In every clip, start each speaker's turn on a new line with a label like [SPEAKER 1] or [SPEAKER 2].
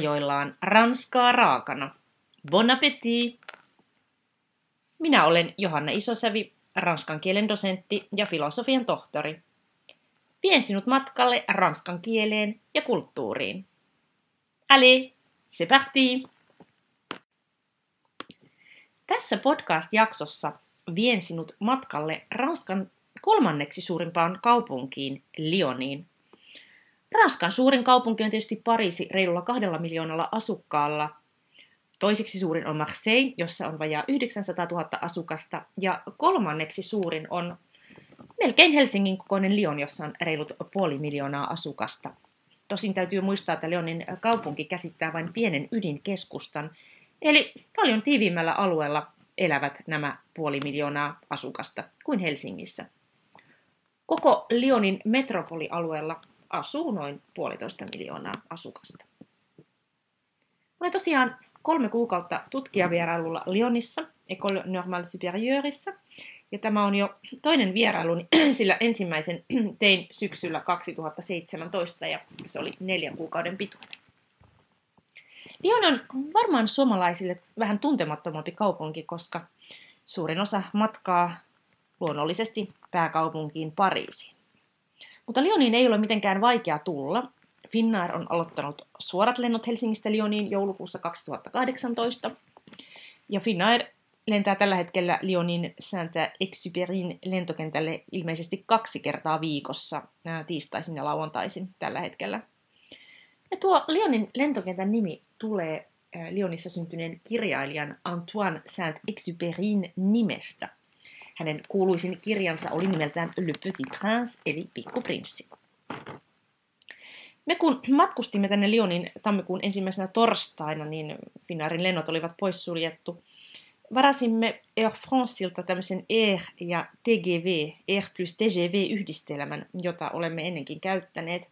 [SPEAKER 1] tarjoillaan ranskaa raakana. Bon appétit! Minä olen Johanna Isosävi, ranskan kielen dosentti ja filosofian tohtori. Vien sinut matkalle ranskan kieleen ja kulttuuriin. Allez, c'est parti! Tässä podcast-jaksossa vien sinut matkalle Ranskan kolmanneksi suurimpaan kaupunkiin, Lyoniin. Ranskan suurin kaupunki on tietysti Pariisi reilulla kahdella miljoonalla asukkaalla. Toiseksi suurin on Marseille, jossa on vajaa 900 000 asukasta. Ja kolmanneksi suurin on melkein Helsingin kokoinen Lyon, jossa on reilut puoli miljoonaa asukasta. Tosin täytyy muistaa, että Lyonin kaupunki käsittää vain pienen ydinkeskustan, eli paljon tiiviimmällä alueella elävät nämä puoli miljoonaa asukasta kuin Helsingissä. Koko Lyonin metropolialueella asuu noin puolitoista miljoonaa asukasta. Olen tosiaan kolme kuukautta tutkijavierailulla Lyonissa, École Normale Supérieurissa, ja tämä on jo toinen vierailuni, sillä ensimmäisen tein syksyllä 2017 ja se oli neljän kuukauden pituinen. Lyon on varmaan suomalaisille vähän tuntemattomampi kaupunki, koska suurin osa matkaa luonnollisesti pääkaupunkiin Pariisiin. Mutta Lyoniin ei ole mitenkään vaikea tulla. Finnair on aloittanut suorat lennot Helsingistä Lyoniin joulukuussa 2018. Ja Finnair lentää tällä hetkellä Lyonin Saint-Exupérin lentokentälle ilmeisesti kaksi kertaa viikossa, tiistaisin ja lauantaisin tällä hetkellä. Ja tuo Lyonin lentokentän nimi tulee Lyonissa syntyneen kirjailijan Antoine Saint-Exupérin nimestä – hänen kuuluisin kirjansa oli nimeltään Le Petit Prince, eli Pikkuprinssi. Me kun matkustimme tänne Lyonin tammikuun ensimmäisenä torstaina, niin Finnairin lennot olivat poissuljettu. Varasimme Air Franceilta tämmöisen Air ja TGV, Air plus TGV-yhdistelmän, jota olemme ennenkin käyttäneet.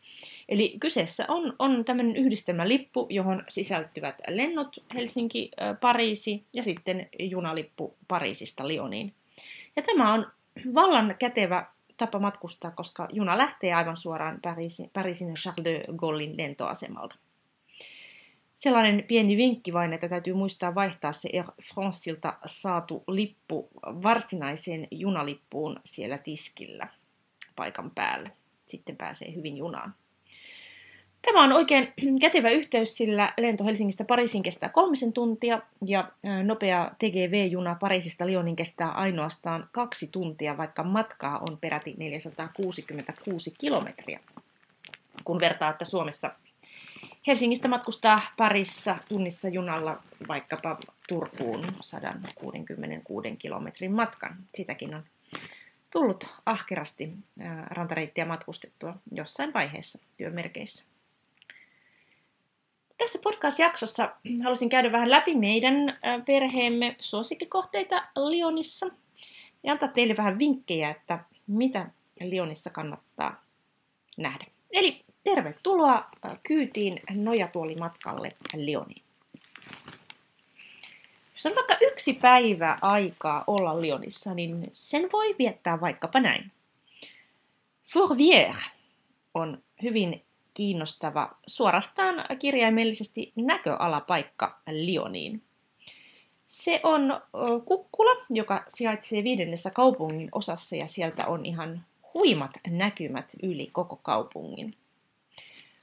[SPEAKER 1] Eli kyseessä on, on tämmöinen yhdistelmälippu, johon sisältyvät lennot Helsinki, Pariisi ja sitten junalippu Pariisista Lyoniin. Ja tämä on vallan kätevä tapa matkustaa, koska juna lähtee aivan suoraan Pariisin, Pariisin Charles de Gaullein lentoasemalta. Sellainen pieni vinkki vain, että täytyy muistaa vaihtaa se Air Franceilta saatu lippu varsinaiseen junalippuun siellä tiskillä paikan päälle. Sitten pääsee hyvin junaan. Tämä on oikein kätevä yhteys, sillä lento Helsingistä Pariisiin kestää kolmisen tuntia ja nopea TGV-juna Pariisista Lyonin kestää ainoastaan kaksi tuntia, vaikka matkaa on peräti 466 kilometriä. Kun vertaa, että Suomessa Helsingistä matkustaa parissa tunnissa junalla vaikkapa Turkuun 166 kilometrin matkan. Sitäkin on tullut ahkerasti rantareittiä matkustettua jossain vaiheessa työmerkeissä. Tässä podcast-jaksossa halusin käydä vähän läpi meidän perheemme suosikkikohteita Lionissa ja antaa teille vähän vinkkejä, että mitä Lionissa kannattaa nähdä. Eli tervetuloa kyytiin nojatuolimatkalle Lioniin. Jos on vaikka yksi päivä aikaa olla Lionissa, niin sen voi viettää vaikkapa näin. Fourvière on hyvin kiinnostava, suorastaan kirjaimellisesti näköalapaikka Lioniin. Se on kukkula, joka sijaitsee viidennessä kaupungin osassa ja sieltä on ihan huimat näkymät yli koko kaupungin.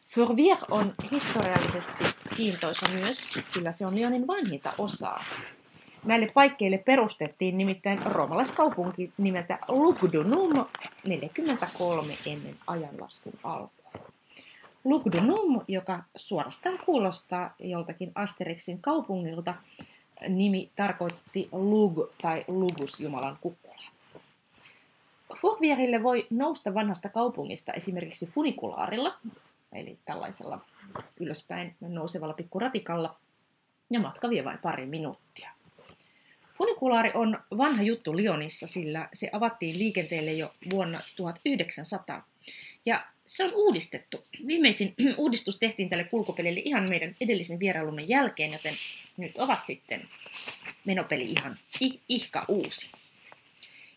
[SPEAKER 1] Fourvière on historiallisesti kiintoisa myös, sillä se on Lyonin vanhinta osaa. Näille paikkeille perustettiin nimittäin roomalaiskaupunki nimeltä Lugdunum 43 ennen ajanlaskun alkua. Lugdunum, joka suorastaan kuulostaa joltakin Asterixin kaupungilta. Nimi tarkoitti Lug tai Lugus Jumalan kukkula. Fourvierille voi nousta vanhasta kaupungista esimerkiksi funikulaarilla, eli tällaisella ylöspäin nousevalla pikkuratikalla, ja matka vie vain pari minuuttia. Funikulaari on vanha juttu Lyonissa, sillä se avattiin liikenteelle jo vuonna 1900. Ja se on uudistettu. Viimeisin uudistus tehtiin tälle kulkupelille ihan meidän edellisen vierailumme jälkeen, joten nyt ovat sitten menopeli ihan ihka uusi.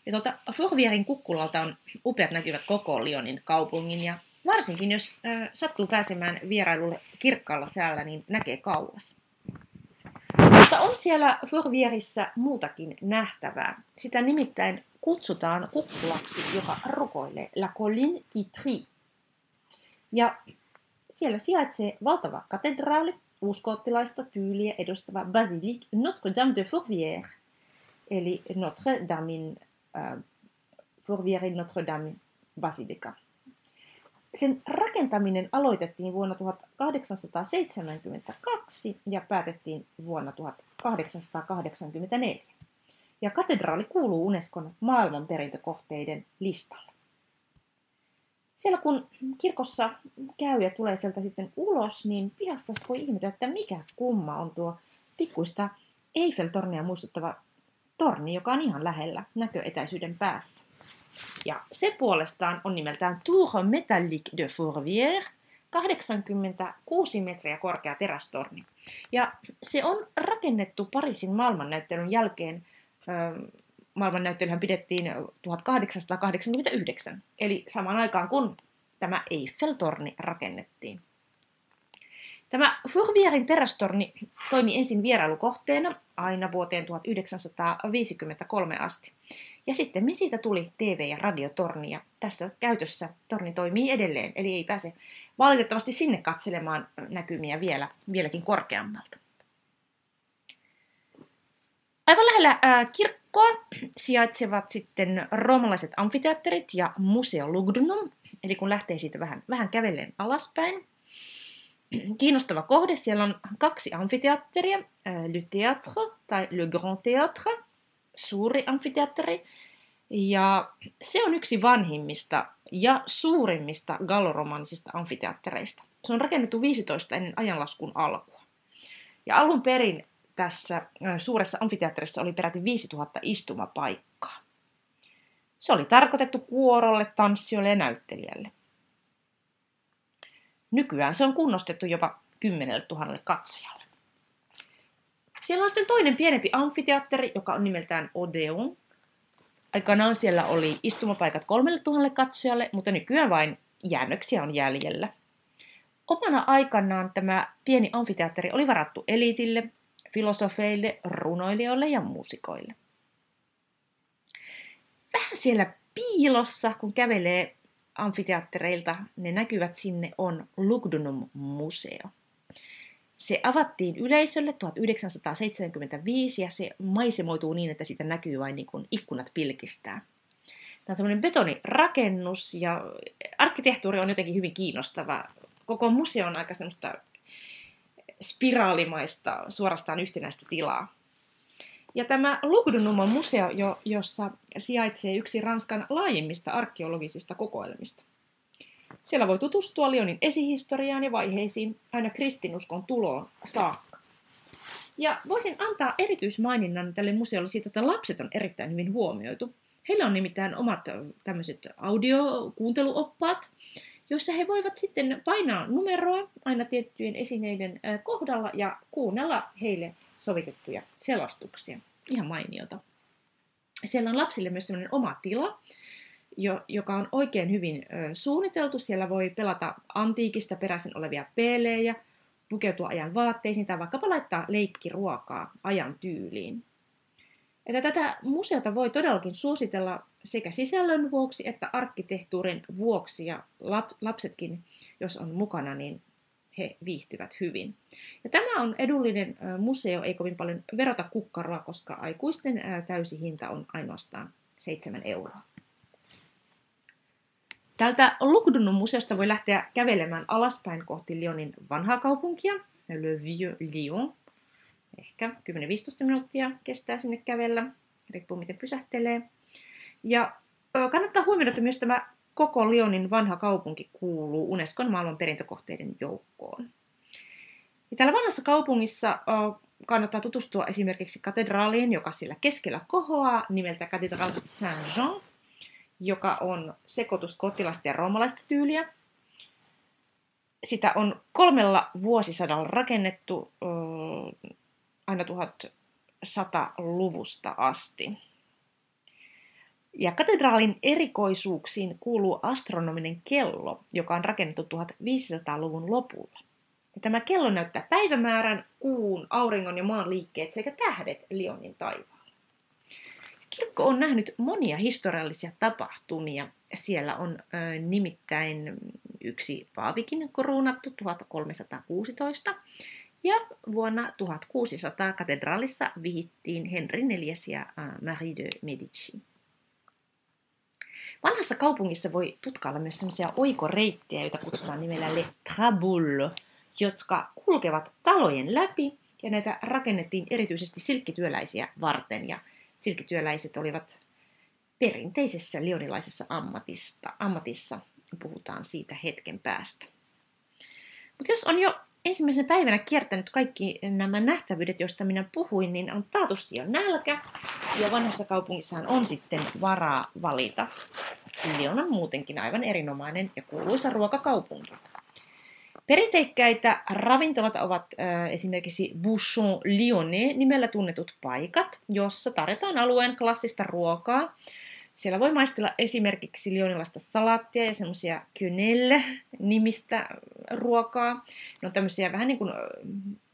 [SPEAKER 1] Ja tuota, Forvierin kukkulalta on upeat näkyvät koko Lyonin kaupungin ja varsinkin jos äh, sattuu pääsemään vierailulle kirkkaalla säällä, niin näkee kauas. Mutta on siellä Fourvierissä muutakin nähtävää. Sitä nimittäin kutsutaan kukkulaksi, joka rukoilee La Colline qui. Ja siellä sijaitsee valtava katedraali, uskoottilaista tyyliä edustava Basilique Notre-Dame de Fourvière, eli Notre Damein, äh, Fourvierin Notre Dame basilika. Sen rakentaminen aloitettiin vuonna 1872 ja päätettiin vuonna 1884. Ja katedraali kuuluu Unescon maailmanperintökohteiden listalle. Siellä kun kirkossa käy ja tulee sieltä sitten ulos, niin pihassa voi ihmetellä, että mikä kumma on tuo pikkuista Eiffel-tornia muistuttava torni, joka on ihan lähellä näköetäisyyden päässä. Ja se puolestaan on nimeltään Tour Métallique de Fourvière, 86 metriä korkea terästorni. Ja se on rakennettu Pariisin maailmannäyttelyn jälkeen. Maailmannäyttelyhän pidettiin 1889, eli samaan aikaan kun tämä Eiffel-torni rakennettiin. Tämä Fourvierin terästorni toimi ensin vierailukohteena aina vuoteen 1953 asti. Ja sitten siitä tuli TV- ja radiotorni ja tässä käytössä torni toimii edelleen, eli ei pääse valitettavasti sinne katselemaan näkymiä vielä, vieläkin korkeammalta. Aivan lähellä ää, kirkkoa sijaitsevat sitten roomalaiset amfiteatterit ja Museo Lugdunum, eli kun lähtee siitä vähän, vähän kävellen alaspäin. Kiinnostava kohde, siellä on kaksi amfiteatteria, Le Théâtre tai Le Grand Théâtre, suuri amfiteatteri, ja se on yksi vanhimmista ja suurimmista galloromanisista amfiteattereista. Se on rakennettu 15 ennen ajanlaskun alkua. Ja alun perin tässä suuressa amfiteatterissa oli peräti 5000 istumapaikkaa. Se oli tarkoitettu kuorolle, tanssijoille ja näyttelijälle. Nykyään se on kunnostettu jopa 10 000 katsojalle. Siellä on sitten toinen pienempi amfiteatteri, joka on nimeltään Odeon, Aikanaan siellä oli istumapaikat kolmelle tuhannelle katsojalle, mutta nykyään vain jäännöksiä on jäljellä. Omana aikanaan tämä pieni amfiteatteri oli varattu eliitille, filosofeille, runoilijoille ja muusikoille. Vähän siellä piilossa, kun kävelee amfiteattereilta, ne näkyvät sinne, on Lugdunum museo. Se avattiin yleisölle 1975 ja se maisemoituu niin, että siitä näkyy vain niin kuin ikkunat pilkistää. Tämä on semmoinen betonirakennus ja arkkitehtuuri on jotenkin hyvin kiinnostava. Koko museo on aika semmoista spiraalimaista, suorastaan yhtenäistä tilaa. Ja tämä Lugdunumon museo, jossa sijaitsee yksi Ranskan laajimmista arkeologisista kokoelmista. Siellä voi tutustua Lyonin esihistoriaan ja vaiheisiin aina kristinuskon tuloon saakka. Ja voisin antaa erityismaininnan tälle museolle siitä, että lapset on erittäin hyvin huomioitu. Heillä on nimittäin omat tämmöiset audiokuunteluoppaat, joissa he voivat sitten painaa numeroa aina tiettyjen esineiden kohdalla ja kuunnella heille sovitettuja selostuksia. Ihan mainiota. Siellä on lapsille myös sellainen oma tila, jo, joka on oikein hyvin ö, suunniteltu. Siellä voi pelata antiikista peräisin olevia pelejä, pukeutua ajan vaatteisiin tai vaikkapa laittaa leikkiruokaa ajan tyyliin. Että tätä museota voi todellakin suositella sekä sisällön vuoksi että arkkitehtuurin vuoksi ja lapsetkin, jos on mukana, niin he viihtyvät hyvin. Ja tämä on edullinen museo, ei kovin paljon verota kukkaroa, koska aikuisten täysi hinta on ainoastaan 7 euroa. Täältä Lugdunun museosta voi lähteä kävelemään alaspäin kohti Lyonin vanhaa kaupunkia, Le Vieux Lyon. Ehkä 10-15 minuuttia kestää sinne kävellä, riippuu miten pysähtelee. Ja kannattaa huomioida, että myös tämä koko Lyonin vanha kaupunki kuuluu Unescon maailman perintökohteiden joukkoon. Ja täällä vanhassa kaupungissa kannattaa tutustua esimerkiksi katedraaliin, joka sillä keskellä kohoaa nimeltä Cathédrale Saint-Jean, joka on sekoitus kotilasta ja roomalaista tyyliä. Sitä on kolmella vuosisadalla rakennettu aina 1100-luvusta asti. Ja katedraalin erikoisuuksiin kuuluu astronominen kello, joka on rakennettu 1500-luvun lopulla. Ja tämä kello näyttää päivämäärän, kuun, auringon ja maan liikkeet sekä tähdet Lionin taivaalla. Kirkko on nähnyt monia historiallisia tapahtumia. Siellä on ö, nimittäin yksi paavikin kruunattu 1316 ja vuonna 1600 katedraalissa vihittiin Henri IV ja Marie de Medici. Vanhassa kaupungissa voi tutkailla myös sellaisia oikoreittejä, joita kutsutaan nimellä Le Traboules, jotka kulkevat talojen läpi, ja näitä rakennettiin erityisesti silkkityöläisiä varten, ja silkkityöläiset olivat perinteisessä lionilaisessa ammatista, ammatissa, puhutaan siitä hetken päästä. Mutta jos on jo ensimmäisenä päivänä kiertänyt kaikki nämä nähtävyydet, joista minä puhuin, niin on taatusti jo nälkä. Ja vanhassa kaupungissahan on sitten varaa valita. Lyon on muutenkin aivan erinomainen ja kuuluisa ruokakaupunki. Perinteikkäitä ravintolat ovat äh, esimerkiksi Bouchon Lyonnais nimellä tunnetut paikat, jossa tarjotaan alueen klassista ruokaa. Siellä voi maistella esimerkiksi lionilaista salaattia ja semmoisia kynelle nimistä ruokaa. Ne on tämmöisiä vähän niin kuin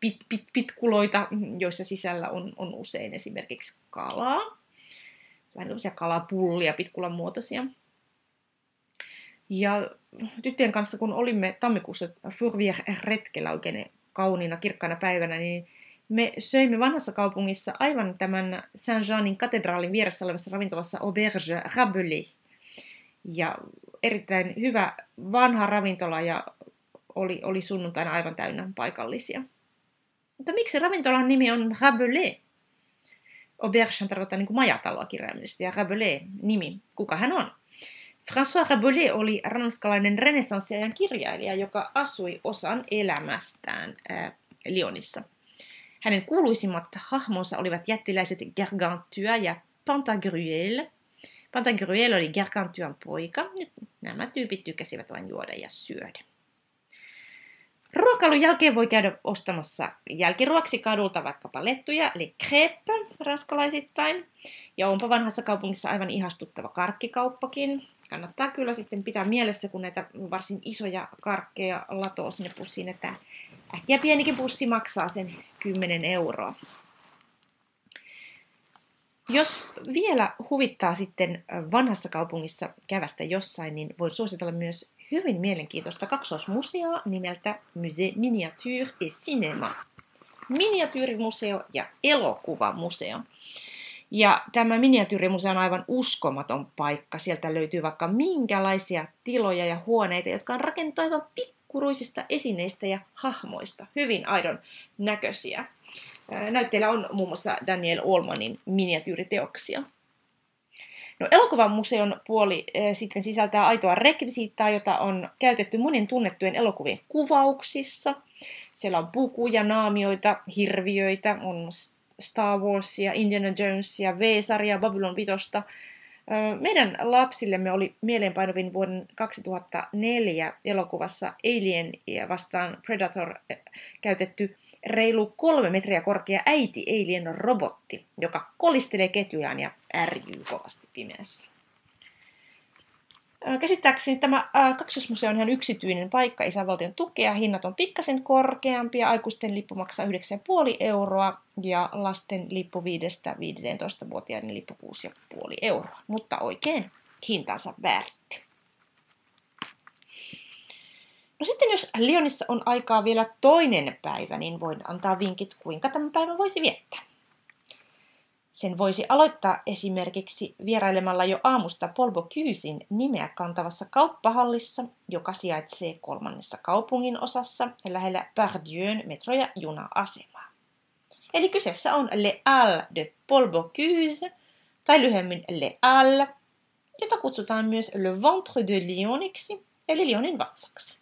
[SPEAKER 1] pit, pit, pitkuloita, joissa sisällä on, on usein esimerkiksi kalaa. Vähän tämmöisiä kalapullia, pitkulan muotoisia. Ja tyttöjen kanssa, kun olimme tammikuussa Fourvière-retkellä oikein kauniina, kirkkaana päivänä, niin me söimme vanhassa kaupungissa aivan tämän Saint-Jeanin katedraalin vieressä olevassa ravintolassa Auberge Rabelais. Ja erittäin hyvä vanha ravintola ja oli, oli sunnuntaina aivan täynnä paikallisia. Mutta miksi ravintolan nimi on Rabelais? Auberge tarkoittaa niin kuin majataloa kirjaimellisesti ja Rabelais nimi. Kuka hän on? François Rabelais oli ranskalainen renessanssiajan kirjailija, joka asui osan elämästään ää, Lyonissa. Hänen kuuluisimmat hahmonsa olivat jättiläiset Gargantua ja Pantagruel. Pantagruel oli Gargantuan poika. Nämä tyypit tykkäsivät vain juoda ja syödä. Ruokailun jälkeen voi käydä ostamassa jälkiruoksi kadulta vaikkapa lettuja, eli crepe ranskalaisittain. Ja onpa vanhassa kaupungissa aivan ihastuttava karkkikauppakin kannattaa kyllä sitten pitää mielessä, kun näitä varsin isoja karkkeja latoo sinne pussiin, että äkkiä pienikin pussi maksaa sen 10 euroa. Jos vielä huvittaa sitten vanhassa kaupungissa kävästä jossain, niin voin suositella myös hyvin mielenkiintoista kaksoismuseoa nimeltä Musée Miniature et Cinéma. Miniatyyrimuseo ja elokuvamuseo. Ja tämä miniatyyrimuseo on aivan uskomaton paikka. Sieltä löytyy vaikka minkälaisia tiloja ja huoneita, jotka on rakennettu aivan pikkuruisista esineistä ja hahmoista. Hyvin aidon näköisiä. Näytteillä on muun muassa Daniel Olmanin miniatyyriteoksia. No, elokuvan museon puoli e, sitten sisältää aitoa rekvisiittaa, jota on käytetty monin tunnettujen elokuvien kuvauksissa. Siellä on pukuja, naamioita, hirviöitä, on Star Warsia, Indiana Jonesia, V-sarjaa, Babylon Vitosta. Meidän lapsillemme oli mieleenpainovin vuoden 2004 elokuvassa Alien vastaan Predator käytetty reilu kolme metriä korkea äiti Alien robotti, joka kolistelee ketjujaan ja ärjyy kovasti pimeässä. Käsittääkseni tämä kaksosmuseo on ihan yksityinen paikka isävaltion tukea. Hinnat on pikkasen korkeampia. Aikuisten lippu maksaa 9,5 euroa ja lasten lippu 5-15-vuotiaiden lippu 6,5 euroa. Mutta oikein hintansa vääritti. No sitten jos Lyonissa on aikaa vielä toinen päivä, niin voin antaa vinkit, kuinka tämän päivän voisi viettää. Sen voisi aloittaa esimerkiksi vierailemalla jo aamusta Polbo Kyysin nimeä kantavassa kauppahallissa, joka sijaitsee kolmannessa kaupungin osassa lähellä Pardieun metro- ja juna-asemaa. Eli kyseessä on Le Halles de Polbo Kyys, tai lyhyemmin Le Halles, jota kutsutaan myös Le Ventre de Lyoniksi, eli Lyonin vatsaksi.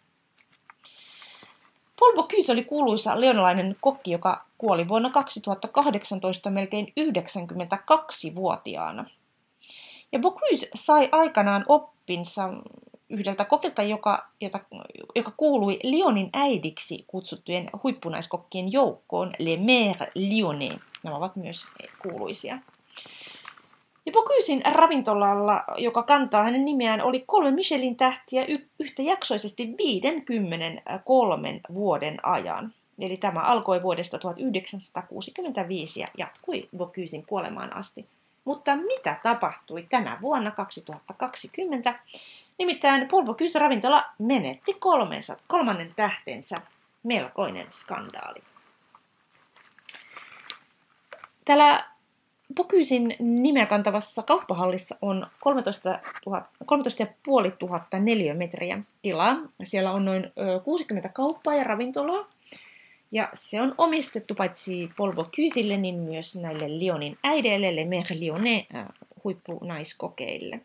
[SPEAKER 1] Paul Bocuse oli kuuluisa leonalainen kokki, joka kuoli vuonna 2018 melkein 92-vuotiaana. Ja Bocuse sai aikanaan oppinsa yhdeltä kokilta, joka, jota, joka kuului Lyonin äidiksi kutsuttujen huippunaiskokkien joukkoon, Le Mère Lyonnais. Nämä ovat myös kuuluisia. Ja Bokysin ravintolalla, joka kantaa hänen nimeään, oli kolme Michelin tähtiä yhtäjaksoisesti 53 vuoden ajan. Eli tämä alkoi vuodesta 1965 ja jatkui Bokysin kuolemaan asti. Mutta mitä tapahtui tänä vuonna 2020? Nimittäin Paul Bocuse ravintola menetti kolmensa, kolmannen tähtensä. Melkoinen skandaali. Täällä Bokysin nimeä kantavassa kauppahallissa on 13, 13 500 neliömetriä tilaa. Siellä on noin 60 kauppaa ja ravintolaa. Ja se on omistettu paitsi Paul Bocusille, niin myös näille Lyonin äideille, Le Mère Lyonnais huippunaiskokeille.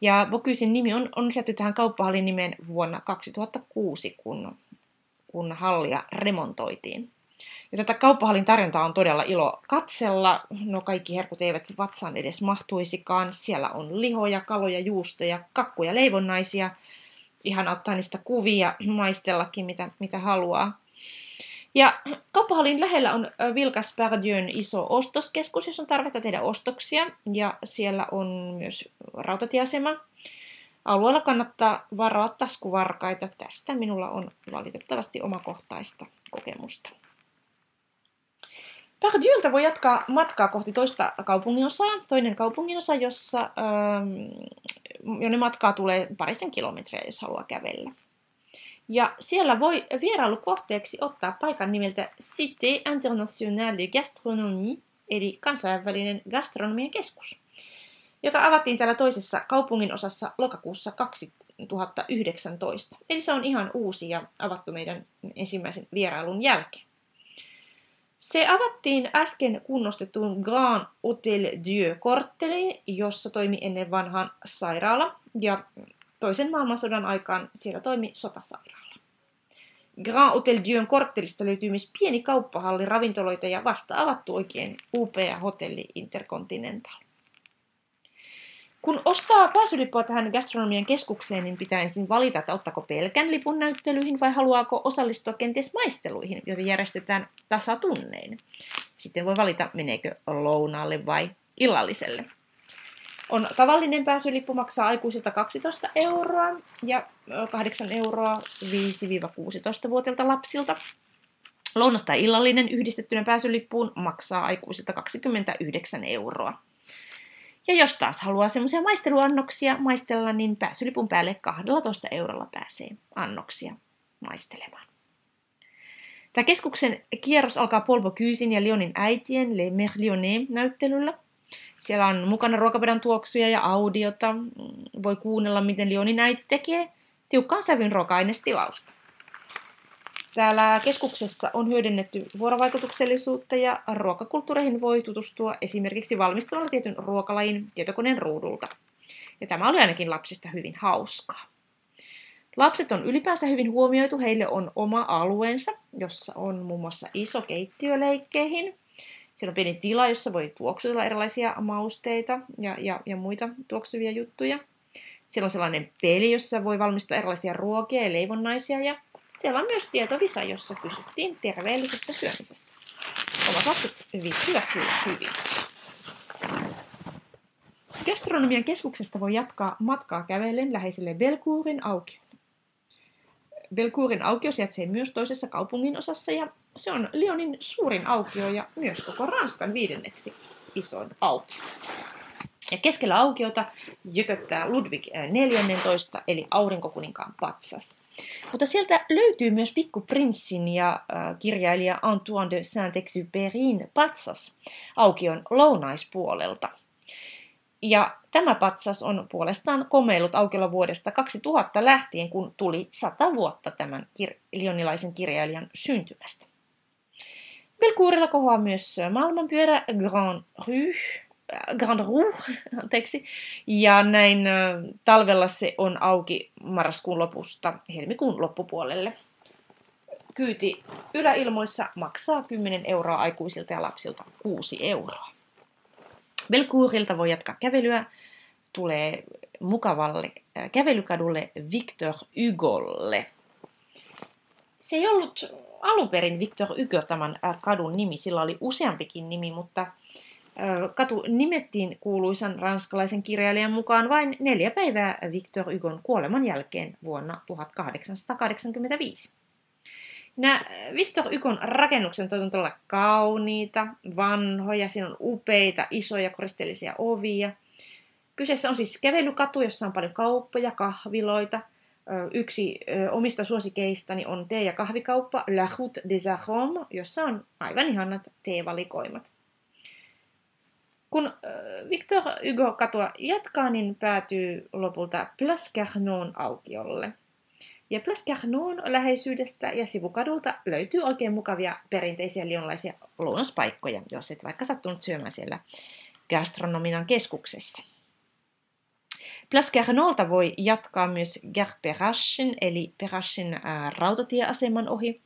[SPEAKER 1] Ja Bocusin nimi on, on lisätty tähän kauppahallin nimeen vuonna 2006, kun, kun hallia remontoitiin. Ja tätä kauppahallin tarjontaa on todella ilo katsella. No kaikki herkut eivät vatsaan edes mahtuisikaan. Siellä on lihoja, kaloja, juustoja, kakkuja, leivonnaisia. Ihan ottaa niistä kuvia, maistellakin mitä, mitä haluaa. Ja kauppahallin lähellä on Vilkas Perdieun iso ostoskeskus, jos on tarvetta tehdä ostoksia. Ja siellä on myös rautatieasema. Alueella kannattaa varoa taskuvarkaita. Tästä minulla on valitettavasti omakohtaista kokemusta. Pardieuilta voi jatkaa matkaa kohti toista kaupunginosaa, toinen kaupunginosa, jossa, ähm, jonne matkaa tulee parisen kilometriä, jos haluaa kävellä. Ja siellä voi vierailukohteeksi ottaa paikan nimeltä Cité Internationale de Gastronomie, eli kansainvälinen gastronomian keskus, joka avattiin täällä toisessa kaupungin osassa lokakuussa 2019. Eli se on ihan uusi ja avattu meidän ensimmäisen vierailun jälkeen. Se avattiin äsken kunnostettuun Grand Hotel Dieu kortteliin, jossa toimi ennen vanhan sairaala, ja toisen maailmansodan aikaan siellä toimi sotasairaala. Grand Hotel Dieun korttelista löytyy myös pieni kauppahalli, ravintoloita ja vasta avattu oikein upea hotelli Intercontinental. Kun ostaa pääsylippua tähän gastronomian keskukseen, niin pitää ensin valita, että ottaako pelkän lipun näyttelyihin vai haluaako osallistua kenties maisteluihin, joita järjestetään tasatunnein. Sitten voi valita, meneekö lounaalle vai illalliselle. On tavallinen pääsylippu maksaa aikuisilta 12 euroa ja 8 euroa 5-16-vuotiailta lapsilta. Lounas tai illallinen yhdistettynä pääsylippuun maksaa aikuisilta 29 euroa. Ja jos taas haluaa semmoisia maisteluannoksia maistella, niin pääsylipun päälle 12 eurolla pääsee annoksia maistelemaan. Tämä keskuksen kierros alkaa Polvo Kyysin ja Lyonin äitien Le Merlionnet näyttelyllä. Siellä on mukana ruokapöydän tuoksuja ja audiota. Voi kuunnella, miten Lyonin äiti tekee tiukkaan sävyn ruoka-ainestilausta. Täällä keskuksessa on hyödynnetty vuorovaikutuksellisuutta ja ruokakulttuureihin voi tutustua esimerkiksi valmistamalla tietyn ruokalajin tietokoneen ruudulta. Ja tämä oli ainakin lapsista hyvin hauskaa. Lapset on ylipäänsä hyvin huomioitu, heille on oma alueensa, jossa on muun muassa iso keittiöleikkeihin. Siellä on pieni tila, jossa voi tuoksutella erilaisia mausteita ja, ja, ja muita tuoksuvia juttuja. Siellä on sellainen peli, jossa voi valmistaa erilaisia ruokia ja leivonnaisia ja siellä on myös tietovisa, jossa kysyttiin terveellisestä syömisestä. Ovat lapset viihtyvät kyllä hyvin. Gastronomian keskuksesta voi jatkaa matkaa kävellen läheiselle Belkuurin aukiolle. Belkuurin aukio sijaitsee myös toisessa kaupungin osassa ja se on Lyonin suurin aukio ja myös koko Ranskan viidenneksi isoin aukio. Ja keskellä aukiota jököttää Ludwig 14, eli aurinkokuninkaan patsas. Mutta sieltä löytyy myös Pikku Prinssin ja kirjailija Antoine de Saint-Exupéryn patsas aukion lounaispuolelta. Ja tämä patsas on puolestaan komeillut aukiolla vuodesta 2000 lähtien, kun tuli sata vuotta tämän kir- lionilaisen kirjailijan syntymästä. Belkuurilla kohoaa myös maailmanpyörä Grand Rue, Grand Rue, anteeksi. Ja näin talvella se on auki marraskuun lopusta helmikuun loppupuolelle. Kyyti yläilmoissa maksaa 10 euroa aikuisilta ja lapsilta 6 euroa. Belcourilta voi jatkaa kävelyä. Tulee mukavalle kävelykadulle Victor Hugolle. Se ei ollut alun perin Victor Hugo tämän kadun nimi, sillä oli useampikin nimi, mutta Katu nimettiin kuuluisan ranskalaisen kirjailijan mukaan vain neljä päivää Victor Hugon kuoleman jälkeen vuonna 1885. Nämä Victor Hugon rakennukset on todella kauniita, vanhoja, siinä on upeita, isoja koristeellisia ovia. Kyseessä on siis kävelykatu, jossa on paljon kauppoja, kahviloita. Yksi omista suosikeistani on tee- ja kahvikauppa La Route des Arômes, jossa on aivan ihanat teevalikoimat. Kun Victor Hugo katua jatkaa, niin päätyy lopulta Place Carnon aukiolle. Ja Place Carnon läheisyydestä ja sivukadulta löytyy oikein mukavia perinteisiä lionlaisia lounaspaikkoja, jos et vaikka sattunut syömään siellä gastronominan keskuksessa. Place Carnolta voi jatkaa myös Gare Perrachin, eli Perrachin rautatieaseman ohi,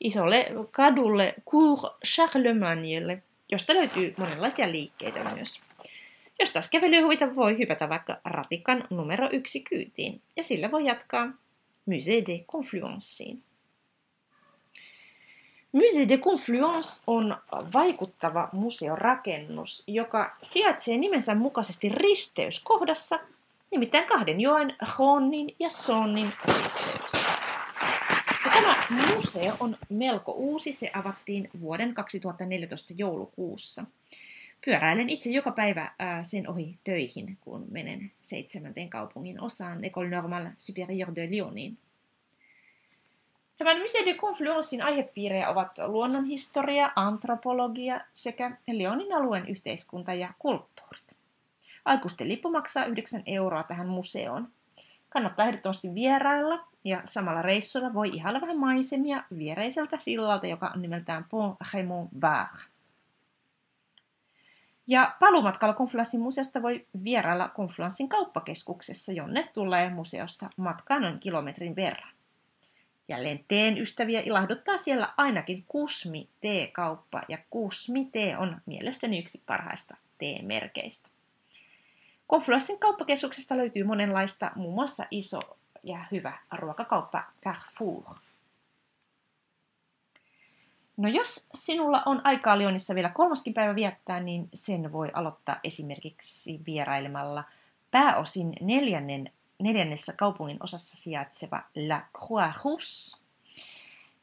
[SPEAKER 1] isolle kadulle Cour Charlemagnelle, josta löytyy monenlaisia liikkeitä myös. Jos taas kävelyhuvita voi hypätä vaikka ratikan numero yksi kyytiin, ja sillä voi jatkaa Musée de Confluenceen. Musée de Confluence on vaikuttava museorakennus, joka sijaitsee nimensä mukaisesti risteyskohdassa, nimittäin kahden joen Rhonin ja Sonnin risteyksessä. Ja tämä museo on melko uusi, se avattiin vuoden 2014 joulukuussa. Pyöräilen itse joka päivä sen ohi töihin, kun menen seitsemänteen kaupungin osaan École Normale Supérieure de Lyoniin. Tämän Musée de Confluencein aihepiirejä ovat luonnonhistoria, antropologia sekä Lyonin alueen yhteiskunta ja kulttuurit. Aikuisten lippu maksaa 9 euroa tähän museoon. Kannattaa ehdottomasti vierailla ja samalla reissulla voi ihailla vähän maisemia viereiseltä sillalta, joka on nimeltään Pont Raymond Bar. Ja paluumatkalla Confluenssin museosta voi vierailla Confluenssin kauppakeskuksessa, jonne tulee museosta matkaa noin kilometrin verran. Jälleen teen ystäviä ilahduttaa siellä ainakin Kusmi T-kauppa, ja Kusmi T on mielestäni yksi parhaista T-merkeistä. Confluenssin kauppakeskuksesta löytyy monenlaista, muun muassa iso ja hyvä ruokakauppa Carrefour. No jos sinulla on aikaa Lyonissa vielä kolmaskin päivä viettää, niin sen voi aloittaa esimerkiksi vierailemalla pääosin neljännen, neljännessä kaupungin osassa sijaitseva La Croix-Rousse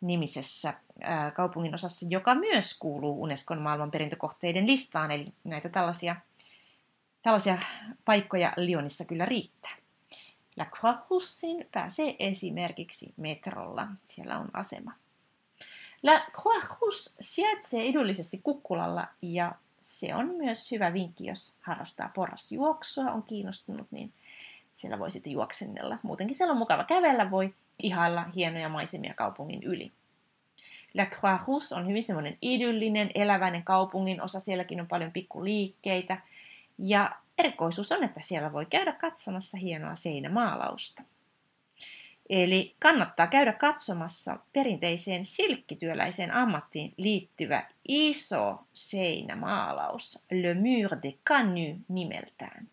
[SPEAKER 1] nimisessä kaupungin osassa, joka myös kuuluu Unescon maailmanperintökohteiden listaan, eli näitä tällaisia, tällaisia paikkoja Lyonissa kyllä riittää. La Croix-Roussin pääsee esimerkiksi metrolla, siellä on asema. La Croix-Rousse sijaitsee edullisesti Kukkulalla ja se on myös hyvä vinkki, jos harrastaa porrasjuoksua, on kiinnostunut, niin siellä voi sitten juoksennella. Muutenkin siellä on mukava kävellä, voi ihailla hienoja maisemia kaupungin yli. La Croix-Rousse on hyvin semmoinen idyllinen, eläväinen kaupungin osa. Sielläkin on paljon pikkuliikkeitä. Ja erikoisuus on, että siellä voi käydä katsomassa hienoa seinämaalausta. Eli kannattaa käydä katsomassa perinteiseen silkkityöläiseen ammattiin liittyvä iso seinämaalaus, Le Mur de Canu nimeltään.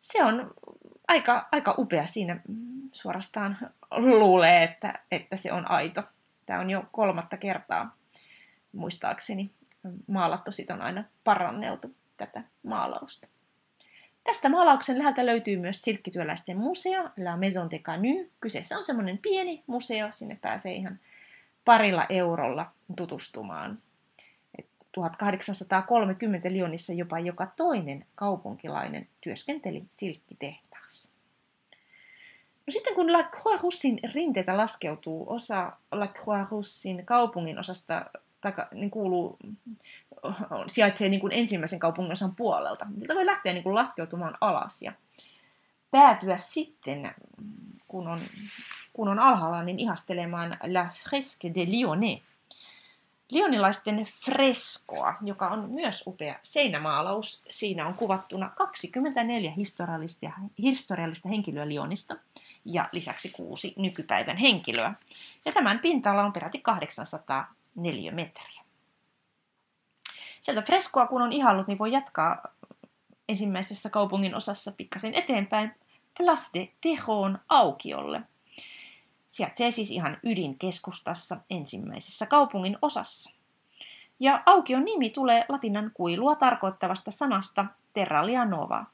[SPEAKER 1] Se on aika, aika upea siinä suorastaan luulee, että, että se on aito. Tämä on jo kolmatta kertaa muistaakseni maalattu, sit on aina paranneltu tätä maalausta. Tästä maalauksen läheltä löytyy myös silkkityöläisten museo, La Maison de Canu. Kyseessä on semmoinen pieni museo, sinne pääsee ihan parilla eurolla tutustumaan. 1830 Lyonissa jopa joka toinen kaupunkilainen työskenteli silkkitehtaassa. No sitten kun La Croix-Roussin rinteitä laskeutuu, osa La Croix-Roussin kaupungin osasta niin kuuluu sijaitsee niin kuin ensimmäisen kaupungin osan puolelta. Sieltä voi lähteä niin kuin laskeutumaan alas ja päätyä sitten, kun on, kun on alhaalla, niin ihastelemaan La Fresque de Lyonnais. Lionilaisten freskoa, joka on myös upea seinämaalaus. Siinä on kuvattuna 24 historiallista, historiallista henkilöä Lionista ja lisäksi kuusi nykypäivän henkilöä. Ja tämän pinta-ala on peräti 800 neliömetriä. Sieltä freskoa kun on ihallut, niin voi jatkaa ensimmäisessä kaupungin osassa pikkasen eteenpäin Place de Tejon aukiolle. Sijaitsee siis ihan ydinkeskustassa ensimmäisessä kaupungin osassa. Ja aukion nimi tulee latinan kuilua tarkoittavasta sanasta Terralia Nova.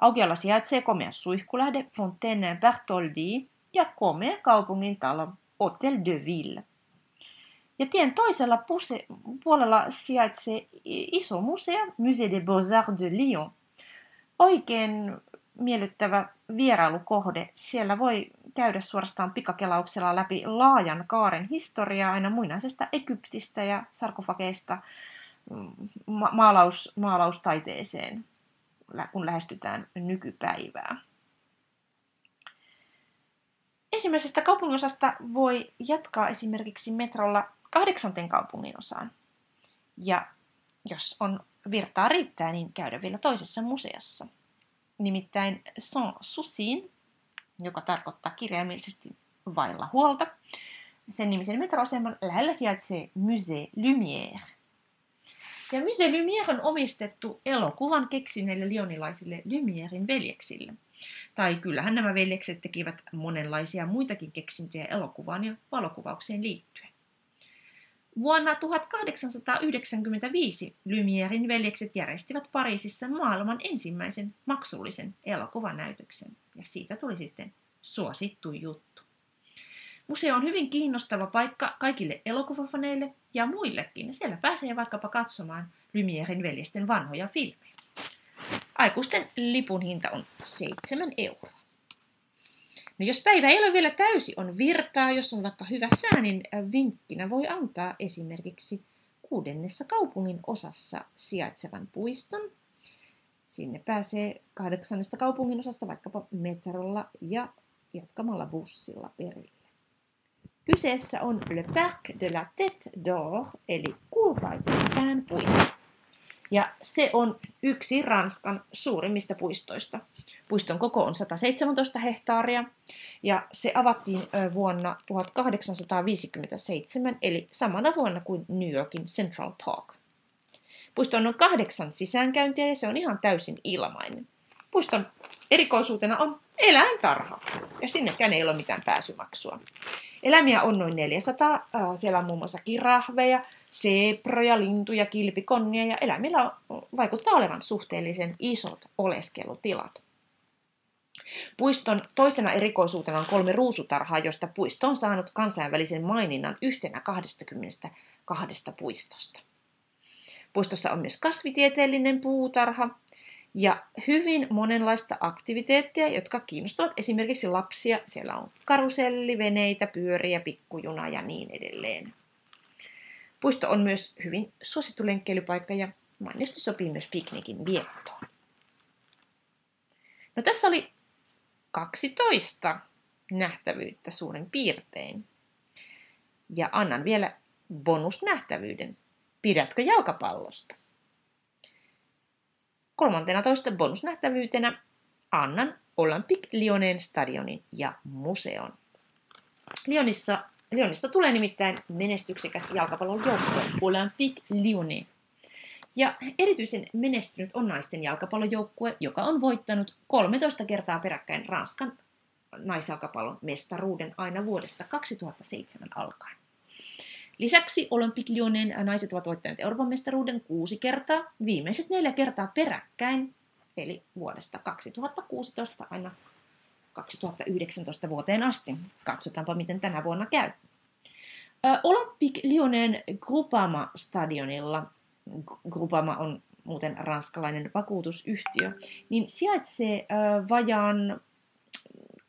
[SPEAKER 1] Aukiolla sijaitsee komea suihkulähde Fontaine Bertoldi ja komea kaupungin talo Hotel de Ville. Ja tien toisella puse- puolella sijaitsee iso museo Musée des Beaux-Arts de Lyon. Oikein miellyttävä vierailukohde. Siellä voi käydä suorastaan pikakelauksella läpi laajan kaaren historiaa aina muinaisesta Egyptistä ja sarkofageista mm, ma- maalaus, maalaustaiteeseen, kun lähestytään nykypäivää. Ensimmäisestä kaupunginosasta voi jatkaa esimerkiksi metrolla kahdeksanten kaupungin osaan. Ja jos on virtaa riittää, niin käydä vielä toisessa museossa. Nimittäin Sans Soucin, joka tarkoittaa kirjaimellisesti vailla huolta. Sen nimisen metroaseman lähellä sijaitsee Musée Lumière. Ja Musée Lumière on omistettu elokuvan keksineille lionilaisille Lumierin veljeksille. Tai kyllähän nämä veljekset tekivät monenlaisia muitakin keksintöjä elokuvaan ja valokuvaukseen liittyen. Vuonna 1895 Lumierin veljekset järjestivät Pariisissa maailman ensimmäisen maksullisen elokuvanäytöksen, ja siitä tuli sitten suosittu juttu. Museo on hyvin kiinnostava paikka kaikille elokuvafaneille ja muillekin. Siellä pääsee vaikkapa katsomaan Lumierin veljesten vanhoja filmejä. Aikuisten lipun hinta on 7 euroa. No jos päivä ei ole vielä täysi, on virtaa, jos on vaikka hyvä sää, niin vinkkinä voi antaa esimerkiksi kuudennessa kaupungin osassa sijaitsevan puiston. Sinne pääsee kahdeksannesta kaupungin osasta vaikkapa metrolla ja jatkamalla bussilla perille. Kyseessä on Le Parc de la Tête d'Or, eli kultaisen pään puisto. Ja se on yksi Ranskan suurimmista puistoista. Puiston koko on 117 hehtaaria ja se avattiin vuonna 1857, eli samana vuonna kuin New Yorkin Central Park. Puisto on kahdeksan sisäänkäyntiä ja se on ihan täysin ilmainen. Puiston erikoisuutena on eläintarha ja sinnekään ei ole mitään pääsymaksua. Eläimiä on noin 400. Siellä on muun muassa kirahveja, seproja, lintuja, kilpikonnia ja eläimillä vaikuttaa olevan suhteellisen isot oleskelutilat. Puiston toisena erikoisuutena on kolme ruusutarhaa, josta puisto on saanut kansainvälisen maininnan yhtenä 22 puistosta. Puistossa on myös kasvitieteellinen puutarha ja hyvin monenlaista aktiviteettia, jotka kiinnostavat esimerkiksi lapsia. Siellä on karuselli, veneitä, pyöriä, pikkujuna ja niin edelleen. Puisto on myös hyvin suosittu lenkkeilypaikka ja mainiosti sopii myös piknikin viettoon. No tässä oli 12 nähtävyyttä suurin piirtein. Ja annan vielä bonusnähtävyyden. Pidätkö jalkapallosta? Kolmantena toista bonusnähtävyytenä annan Olympic Lyonen stadionin ja museon. Lyonissa, Lyonista tulee nimittäin menestyksekäs jalkapallon joukkue Olympic Lyonnais. Ja erityisen menestynyt on naisten jalkapallojoukkue, joka on voittanut 13 kertaa peräkkäin Ranskan naisjalkapallon mestaruuden aina vuodesta 2007 alkaen. Lisäksi Olympic Lyonen naiset ovat voittaneet Euroopan mestaruuden kuusi kertaa, viimeiset neljä kertaa peräkkäin, eli vuodesta 2016 aina 2019 vuoteen asti. Katsotaanpa, miten tänä vuonna käy. Olympic Lyonen Groupama-stadionilla, Groupama on muuten ranskalainen vakuutusyhtiö, niin sijaitsee vajaan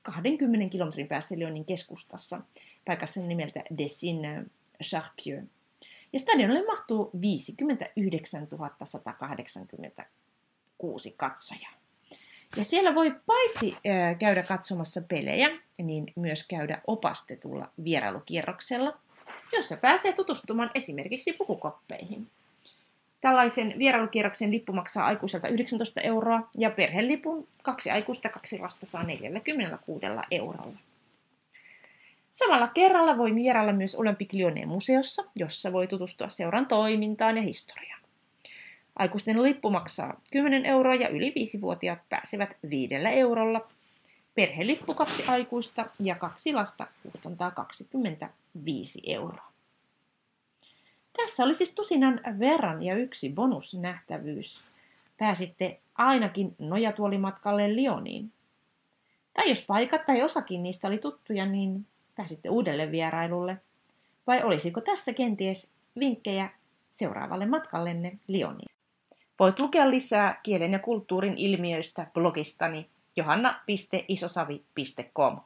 [SPEAKER 1] 20 kilometrin päässä Lyonin keskustassa, paikassa nimeltä Desin Charpieu. Ja stadionille mahtuu 59 186 katsojaa. Ja siellä voi paitsi käydä katsomassa pelejä, niin myös käydä opastetulla vierailukierroksella, jossa pääsee tutustumaan esimerkiksi pukukoppeihin. Tällaisen vierailukierroksen lippu maksaa aikuiselta 19 euroa ja perhelipun kaksi aikuista kaksi lasta saa 46 eurolla. Samalla kerralla voi vierailla myös Olympic Lyonnais museossa, jossa voi tutustua seuran toimintaan ja historiaan. Aikuisten lippu maksaa 10 euroa ja yli 5-vuotiaat pääsevät 5 eurolla. Perhelippu kaksi aikuista ja kaksi lasta kustantaa 25 euroa. Tässä oli siis tusinan verran ja yksi bonusnähtävyys. Pääsitte ainakin nojatuolimatkalle Lioniin. Tai jos paikat tai osakin niistä oli tuttuja, niin pääsitte uudelle vierailulle. Vai olisiko tässä kenties vinkkejä seuraavalle matkallenne Lioniin? Voit lukea lisää kielen ja kulttuurin ilmiöistä blogistani johanna.isosavi.com.